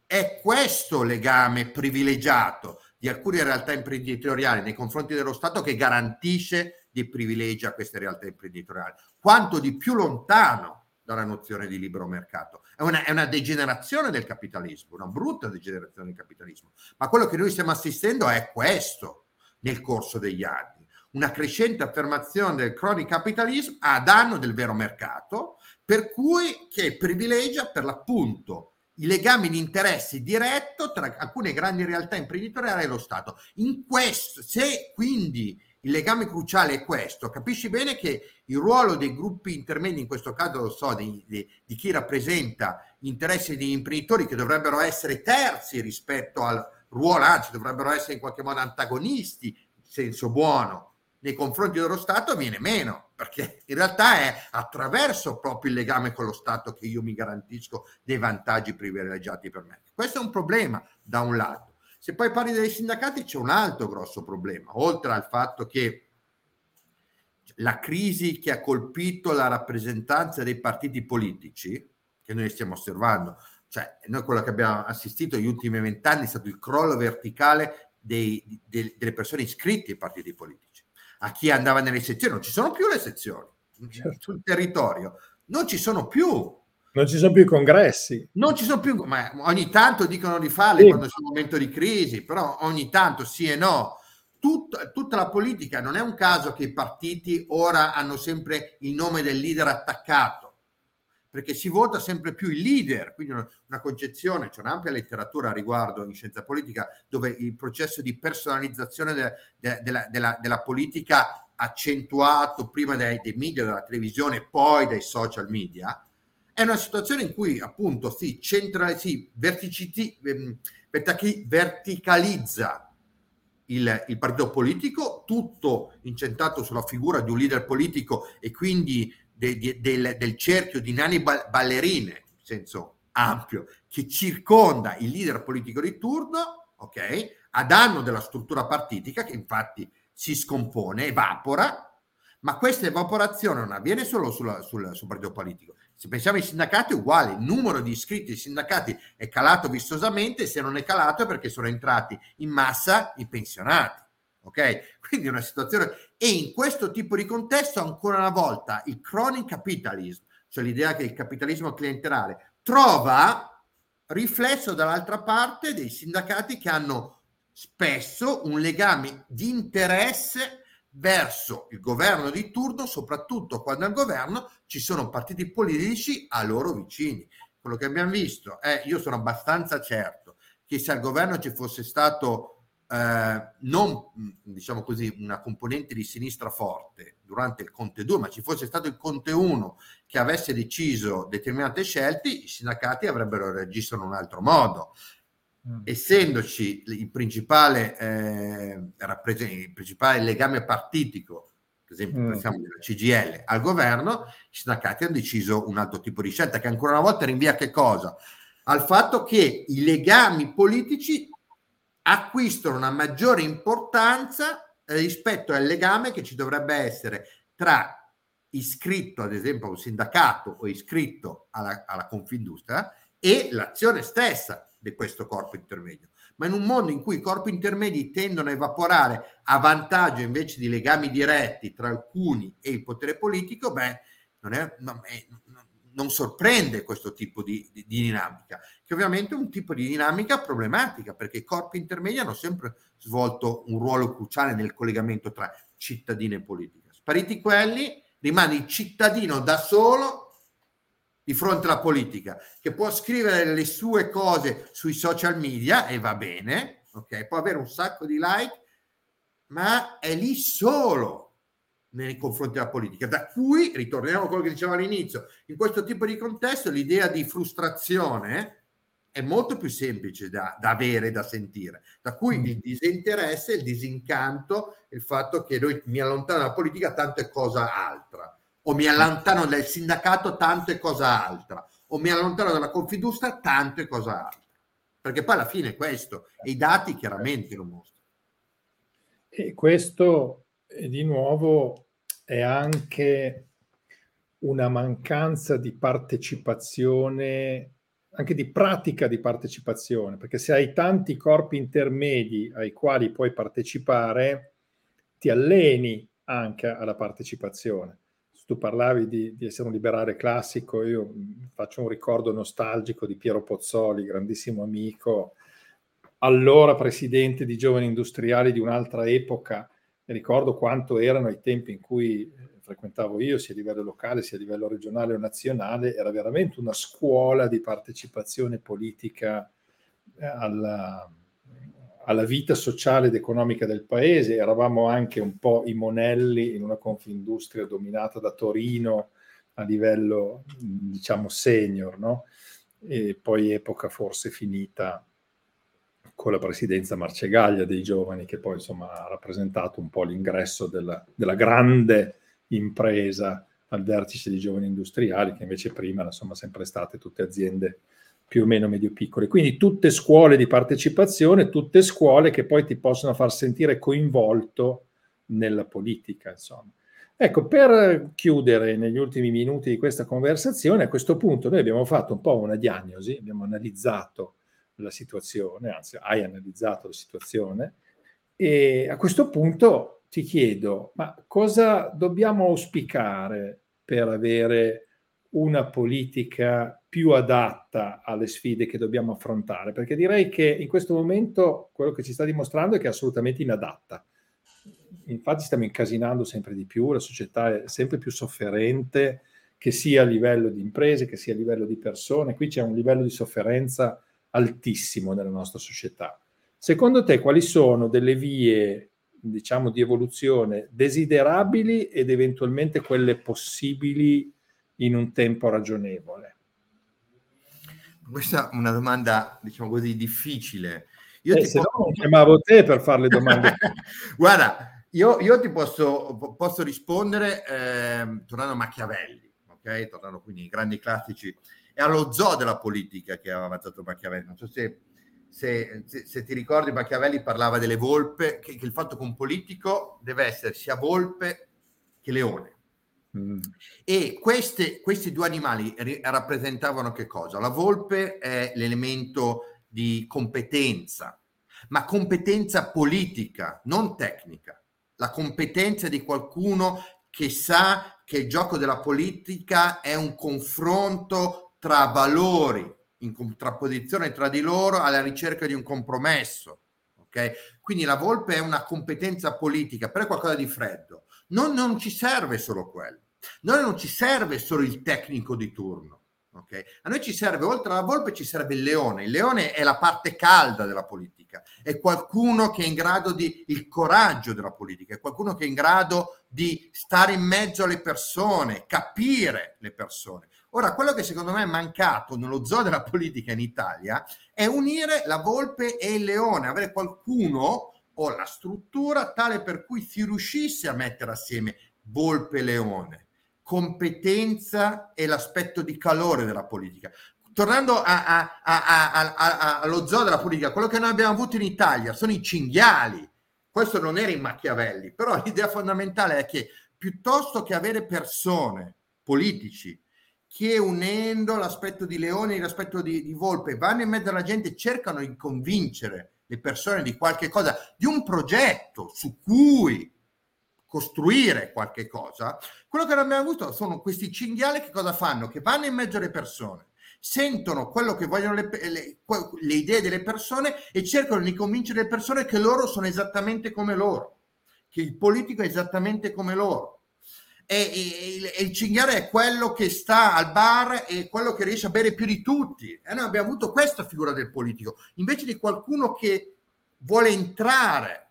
è questo legame privilegiato di alcune realtà imprenditoriali nei confronti dello Stato che garantisce dei privilegi a queste realtà imprenditoriali. Quanto di più lontano dalla nozione di libero mercato. È una, è una, degenerazione del capitalismo, una brutta degenerazione del capitalismo. Ma quello che noi stiamo assistendo è questo nel corso degli anni. Una crescente affermazione del crony capitalismo a danno del vero mercato, per cui che privilegia per l'appunto i legami di interessi diretto tra alcune grandi realtà imprenditoriali e lo Stato. In questo, se quindi il legame cruciale è questo. Capisci bene che il ruolo dei gruppi intermedi, in questo caso lo so, di, di, di chi rappresenta gli interessi degli imprenditori che dovrebbero essere terzi rispetto al ruolo, anzi dovrebbero essere in qualche modo antagonisti, in senso buono, nei confronti dello Stato, viene meno, perché in realtà è attraverso proprio il legame con lo Stato che io mi garantisco dei vantaggi privilegiati per me. Questo è un problema da un lato. Se poi parli dei sindacati c'è un altro grosso problema, oltre al fatto che la crisi che ha colpito la rappresentanza dei partiti politici, che noi stiamo osservando, cioè noi quello che abbiamo assistito negli ultimi vent'anni è stato il crollo verticale dei, de, delle persone iscritte ai partiti politici. A chi andava nelle sezioni, non ci sono più le sezioni certo. sul territorio, non ci sono più non ci sono più congressi. Non ci sono più, ma ogni tanto dicono di farli sì. quando c'è un momento di crisi, però ogni tanto sì e no. Tut, tutta la politica non è un caso che i partiti ora hanno sempre il nome del leader attaccato, perché si vota sempre più il leader, quindi una, concezione, c'è un'ampia letteratura a riguardo in scienza politica dove il processo di personalizzazione de, de, de, della, della, politica accentuato prima dai, dei media, dalla televisione poi dai social media, è una situazione in cui appunto si, centra, si verticiti, ehm, verticalizza il, il, partito politico, tutto incentrato sulla figura di un leader politico e quindi de, de, del, del, cerchio di nani ballerine, in senso ampio, che circonda il leader politico di turno, ok, a danno della struttura partitica che infatti si scompone, evapora, ma questa evaporazione non avviene solo sulla, sul, sul partito politico, se pensiamo ai sindacati, è uguale, il numero di iscritti ai sindacati è calato vistosamente, se non è calato è perché sono entrati in massa i pensionati. Ok? Quindi è una situazione... E in questo tipo di contesto, ancora una volta, il chronic capitalism, cioè l'idea che il capitalismo clientelare, trova riflesso dall'altra parte dei sindacati che hanno spesso un legame di interesse verso il governo di turno, soprattutto quando al governo ci sono partiti politici a loro vicini. Quello che abbiamo visto è, io sono abbastanza certo che se al governo ci fosse stato eh, non diciamo così una componente di sinistra forte durante il Conte 2, ma ci fosse stato il Conte 1 che avesse deciso determinate scelte, i sindacati avrebbero reagito in un altro modo. Mm. essendoci il principale, eh, il principale legame partitico, per esempio mm. pensiamo della CGL, al governo, i sindacati hanno deciso un altro tipo di scelta che ancora una volta rinvia che cosa? Al fatto che i legami politici acquistano una maggiore importanza rispetto al legame che ci dovrebbe essere tra iscritto ad esempio a un sindacato o iscritto alla, alla Confindustria e l'azione stessa di questo corpo intermedio. ma in un mondo in cui i corpi intermedi tendono a evaporare a vantaggio invece di legami diretti tra alcuni e il potere politico, beh, non, è, non, è, non sorprende questo tipo di, di, di, dinamica, che ovviamente è un tipo di dinamica problematica, perché i corpi intermedi hanno sempre svolto un ruolo cruciale nel collegamento tra cittadino e politica. Spariti quelli, rimane il cittadino da solo di fronte alla politica, che può scrivere le sue cose sui social media e va bene, ok? Può avere un sacco di like, ma è lì solo nei confronti della politica, da cui, ritorniamo a quello che dicevo all'inizio, in questo tipo di contesto l'idea di frustrazione è molto più semplice da, da avere, da sentire, da cui il disinteresse, il disincanto, il fatto che noi mi allontano dalla politica tanto è cosa altra o mi allontano dal sindacato, tanto è cosa altra, o mi allontano dalla Confindustria, tanto è cosa altra. Perché poi alla fine è questo, e i dati chiaramente lo mostrano. E questo, di nuovo, è anche una mancanza di partecipazione, anche di pratica di partecipazione, perché se hai tanti corpi intermedi ai quali puoi partecipare, ti alleni anche alla partecipazione tu parlavi di, di, essere un liberale classico, io faccio un ricordo nostalgico di Piero Pozzoli, grandissimo amico, allora presidente di Giovani Industriali di un'altra epoca, e ricordo quanto erano i tempi in cui eh, frequentavo io, sia a livello locale sia a livello regionale o nazionale, era veramente una scuola di partecipazione politica eh, alla, alla vita sociale ed economica del paese, eravamo anche un po' i monelli in una confindustria dominata da Torino a livello, diciamo, senior, no? E poi epoca forse finita con la presidenza Marcegaglia dei giovani, che poi insomma ha rappresentato un po' l'ingresso della, della grande impresa al vertice dei giovani industriali, che invece prima erano sempre state tutte aziende più o meno medio-piccole. Quindi tutte scuole di partecipazione, tutte scuole che poi ti possono far sentire coinvolto nella politica, insomma. Ecco, per chiudere negli ultimi minuti di questa conversazione, a questo punto noi abbiamo fatto un po' una diagnosi, abbiamo analizzato la situazione, anzi hai analizzato la situazione, e a questo punto ti chiedo, ma cosa dobbiamo auspicare per avere una politica più adatta alle sfide che dobbiamo affrontare, perché direi che in questo momento quello che ci sta dimostrando è che è assolutamente inadatta. Infatti stiamo incasinando sempre di più, la società è sempre più sofferente, che sia a livello di imprese, che sia a livello di persone. Qui c'è un livello di sofferenza altissimo nella nostra società. Secondo te quali sono delle vie, diciamo, di evoluzione desiderabili ed eventualmente quelle possibili in un tempo ragionevole? Questa è una domanda, diciamo così, difficile. Io eh, ti se posso... no, chiamavo te per fare le domande. Guarda, io, io, ti posso, posso rispondere eh, tornando a Machiavelli, ok? Tornando quindi ai grandi classici e allo zoo della politica che aveva avanzato Machiavelli. Non so se, se, se, se, ti ricordi, Machiavelli parlava delle volpe, che, che il fatto che un politico deve essere sia volpe che leone Mm. E queste, questi due animali ri- rappresentavano che cosa? La volpe è l'elemento di competenza, ma competenza politica, non tecnica. La competenza di qualcuno che sa che il gioco della politica è un confronto tra valori, in contrapposizione tra di loro alla ricerca di un compromesso. Okay? Quindi la volpe è una competenza politica, però è qualcosa di freddo. Non, non ci serve solo quello. Noi non ci serve solo il tecnico di turno. Okay? A noi ci serve, oltre alla volpe, ci serve il leone. Il leone è la parte calda della politica, è qualcuno che è in grado di il coraggio della politica, è qualcuno che è in grado di stare in mezzo alle persone, capire le persone. Ora, quello che secondo me è mancato nello zoo della politica in Italia è unire la volpe e il leone, avere qualcuno o la struttura tale per cui si riuscisse a mettere assieme volpe e leone competenza e l'aspetto di calore della politica. Tornando a, a, a, allo zoo della politica, quello che noi abbiamo avuto in Italia sono i cinghiali. Questo non era in Machiavelli, però l'idea fondamentale è che piuttosto che avere persone, politici, che unendo l'aspetto di leone e l'aspetto di, di volpe vanno in mezzo alla gente e cercano di convincere le persone di qualche cosa, di un progetto su cui costruire qualche cosa, quello che non abbiamo avuto sono questi cinghiali che cosa fanno? Che vanno in mezzo alle persone, sentono quello che vogliono le, le, le idee delle persone e cercano di convincere le persone che loro sono esattamente come loro, che il politico è esattamente come loro. E, e, e, il cinghiale è quello che sta al bar e quello che riesce a bere più di tutti. E noi abbiamo avuto questa figura del politico, invece di qualcuno che vuole entrare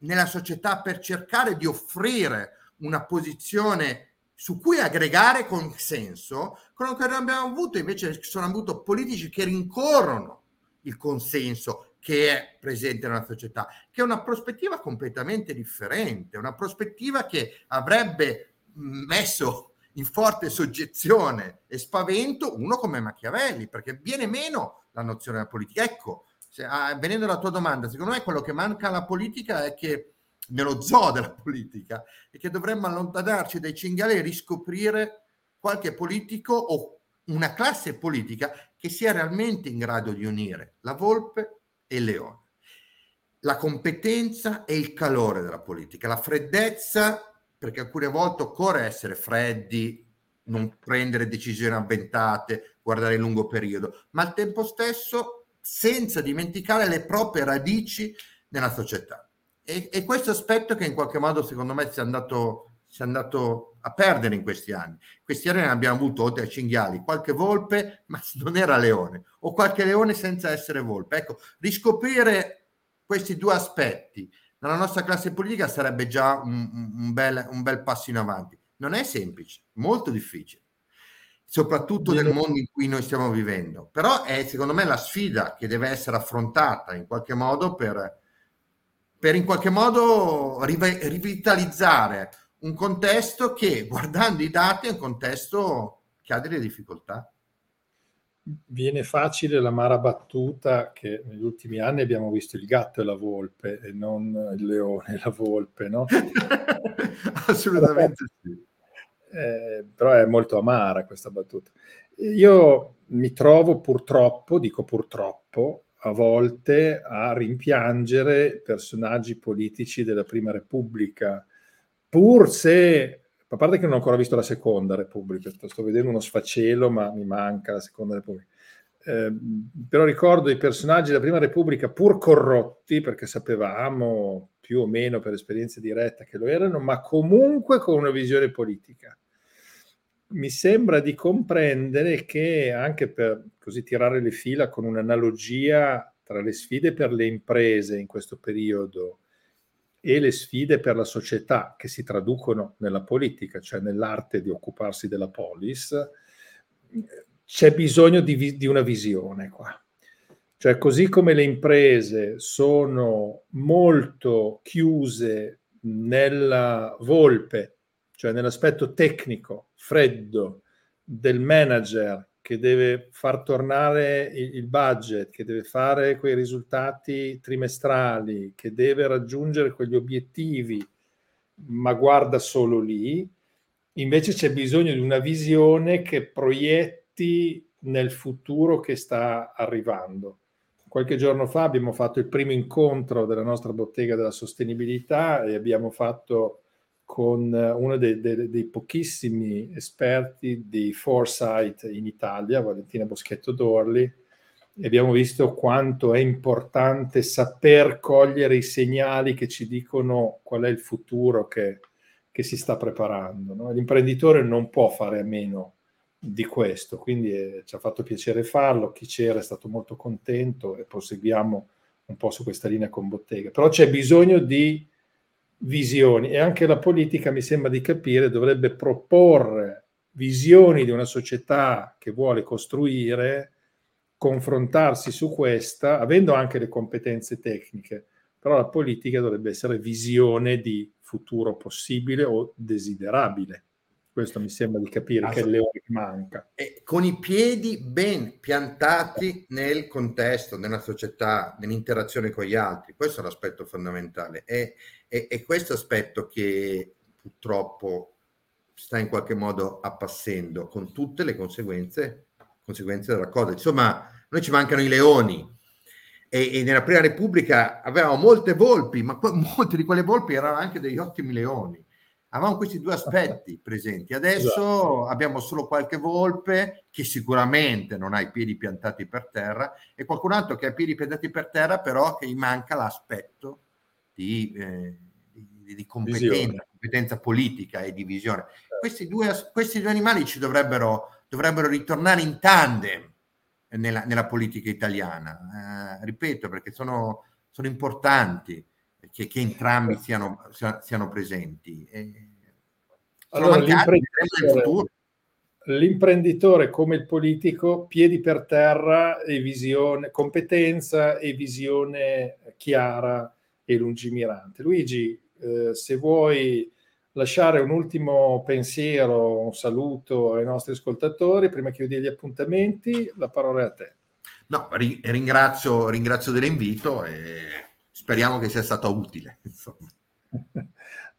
nella società per cercare di offrire una posizione su cui aggregare consenso, quello che abbiamo avuto invece sono avuto politici che rincorrono il consenso che è presente nella società, che è una prospettiva completamente differente, una prospettiva che avrebbe messo in forte soggezione e spavento uno come Machiavelli, perché viene meno la nozione della politica. Ecco, se, ah, venendo alla tua domanda, secondo me quello che manca alla politica è che nello zoo della politica è che dovremmo allontanarci dai cinghiali e riscoprire qualche politico o una classe politica che sia realmente in grado di unire la volpe e il leone. La competenza e il calore della politica, la freddezza, perché alcune volte occorre essere freddi, non prendere decisioni avventate, guardare il lungo periodo, ma al tempo stesso senza dimenticare le proprie radici nella società. E, e questo aspetto che in qualche modo secondo me si è andato, si è andato a perdere in questi anni. Questi anni ne abbiamo avuto oltre ai cinghiali qualche volpe, ma non era leone, o qualche leone senza essere volpe. Ecco, riscoprire questi due aspetti nella nostra classe politica sarebbe già un, un, bel, un bel passo in avanti. Non è semplice, molto difficile soprattutto nel mondo in cui noi stiamo vivendo. Però è secondo me la sfida che deve essere affrontata in qualche modo per, per in qualche modo rivitalizzare un contesto che, guardando i dati, è un contesto che ha delle difficoltà. Viene facile l'amara battuta che negli ultimi anni abbiamo visto il gatto e la volpe e non il leone e la volpe, no? Assolutamente sì eh, però è molto amara questa battuta. Io mi trovo purtroppo, dico purtroppo, a volte a rimpiangere personaggi politici della Prima Repubblica, pur se, a parte che non ho ancora visto la Seconda Repubblica, sto vedendo uno sfacelo, ma mi manca la Seconda Repubblica. Eh, però ricordo i personaggi della Prima Repubblica pur corrotti, perché sapevamo più o meno per esperienza diretta che lo erano, ma comunque con una visione politica mi sembra di comprendere che anche per così tirare le fila con un'analogia tra le sfide per le imprese in questo periodo e le sfide per la società che si traducono nella politica, cioè nell'arte di occuparsi della polis, c'è bisogno di, di una visione qua. Cioè, così come le imprese sono molto chiuse nella volpe, cioè nell'aspetto tecnico freddo del manager che deve far tornare il, budget, che deve fare quei risultati trimestrali, che deve raggiungere quegli obiettivi, ma guarda solo lì, invece c'è bisogno di una visione che proietti nel futuro che sta arrivando. Qualche giorno fa abbiamo fatto il primo incontro della nostra bottega della sostenibilità e abbiamo fatto con eh, uno dei, dei, dei, pochissimi esperti di foresight in Italia, Valentina Boschetto Dorli, e abbiamo visto quanto è importante saper cogliere i segnali che ci dicono qual è il futuro che, che si sta preparando. No? L'imprenditore non può fare a meno di questo, quindi eh, ci ha fatto piacere farlo, chi c'era è stato molto contento e proseguiamo un po' su questa linea con Bottega. Però c'è bisogno di visioni e anche la politica, mi sembra di capire, dovrebbe proporre visioni di una società che vuole costruire, confrontarsi su questa, avendo anche le competenze tecniche, però la politica dovrebbe essere visione di futuro possibile o desiderabile. Questo mi sembra di capire che è il leone che manca. E con i piedi ben piantati nel contesto, nella società, nell'interazione con gli altri. Questo è l'aspetto fondamentale. E, e, e questo aspetto che purtroppo sta in qualche modo appassendo con tutte le conseguenze, conseguenze della cosa. Insomma, noi ci mancano i leoni. e, e, nella Prima Repubblica avevamo molte volpi, ma molte di quelle volpi erano anche degli ottimi leoni. Avevamo questi due aspetti presenti. Adesso esatto. abbiamo solo qualche volpe che sicuramente non ha i piedi piantati per terra e qualcun altro che ha i piedi piantati per terra, però che gli manca l'aspetto di, eh, di, di competenza, competenza, politica e di visione. Certo. Questi due, questi due animali ci dovrebbero, dovrebbero ritornare in tandem nella, nella politica italiana. Eh, ripeto, perché sono, sono importanti che, che entrambi siano, siano presenti. E allora, l'imprenditore, l'imprenditore come il politico, piedi per terra e visione, competenza e visione chiara e lungimirante. Luigi, eh, se vuoi lasciare un ultimo pensiero, un saluto ai nostri ascoltatori prima che io dia gli appuntamenti, la parola è a te. No, ringrazio, ringrazio dell'invito e speriamo che sia stato utile.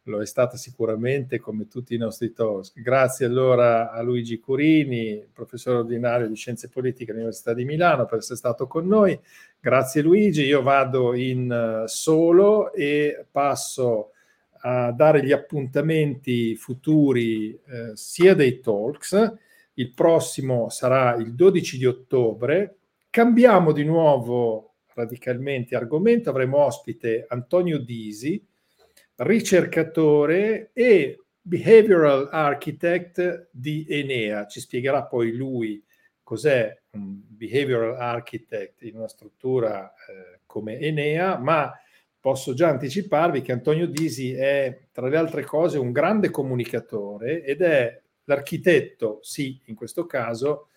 Lo è stata sicuramente come tutti i nostri talk. Grazie allora a Luigi Curini, professore ordinario di Scienze Politiche all'Università di Milano, per essere stato con noi. Grazie Luigi, io vado in eh, solo e passo a dare gli appuntamenti futuri eh, sia dei talks, il prossimo sarà il 12 di ottobre, cambiamo di nuovo radicalmente argomento, avremo ospite Antonio Disi, ricercatore e behavioral architect di Enea, ci spiegherà poi lui cos'è un behavioral architect in una struttura eh, come Enea, ma posso già anticiparvi che Antonio Disi è, tra le altre cose, un grande comunicatore ed è l'architetto, sì, in questo caso,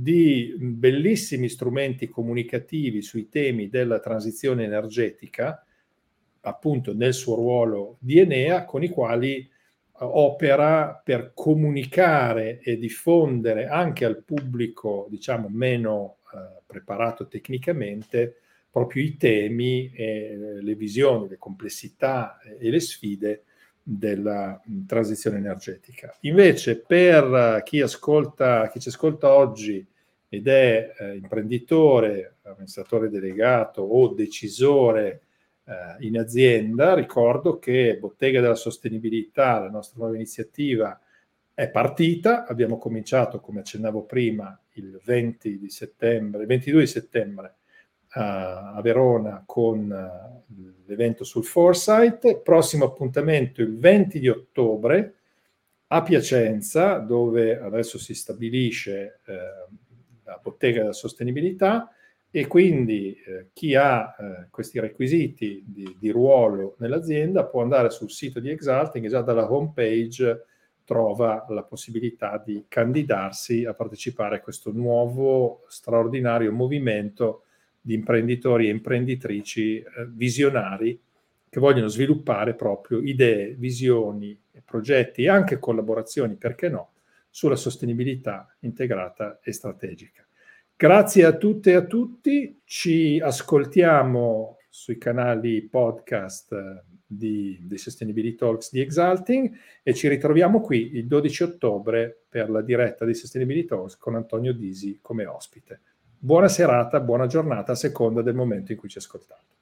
di bellissimi strumenti comunicativi sui temi della transizione energetica, appunto nel suo ruolo di Enea, con i quali eh, opera per comunicare e diffondere anche al pubblico, diciamo, meno eh, preparato tecnicamente, proprio i temi, e le visioni, le complessità e le sfide della transizione energetica. Invece per chi ascolta, chi ci ascolta oggi ed è eh, imprenditore, amministratore delegato o decisore eh, in azienda, ricordo che Bottega della Sostenibilità, la nostra nuova iniziativa, è partita. Abbiamo cominciato, come accennavo prima, il 20 di settembre, il 22 di settembre a Verona con eh, l'evento sul Foresight. Prossimo appuntamento il 20 di ottobre a Piacenza, dove adesso si stabilisce eh, la bottega della sostenibilità e quindi eh, chi ha eh, questi requisiti di, di, ruolo nell'azienda può andare sul sito di Exalting e già dalla home page trova la possibilità di candidarsi a partecipare a questo nuovo straordinario movimento di imprenditori e imprenditrici eh, visionari che vogliono sviluppare proprio idee, visioni, progetti e anche collaborazioni, perché no, sulla sostenibilità integrata e strategica. Grazie a tutte e a tutti, ci ascoltiamo sui canali podcast eh, di, di Sustainability Talks di Exalting e ci ritroviamo qui il 12 ottobre per la diretta di Sustainability Talks con Antonio Disi come ospite. Buona serata, buona giornata a seconda del momento in cui ci ascoltate.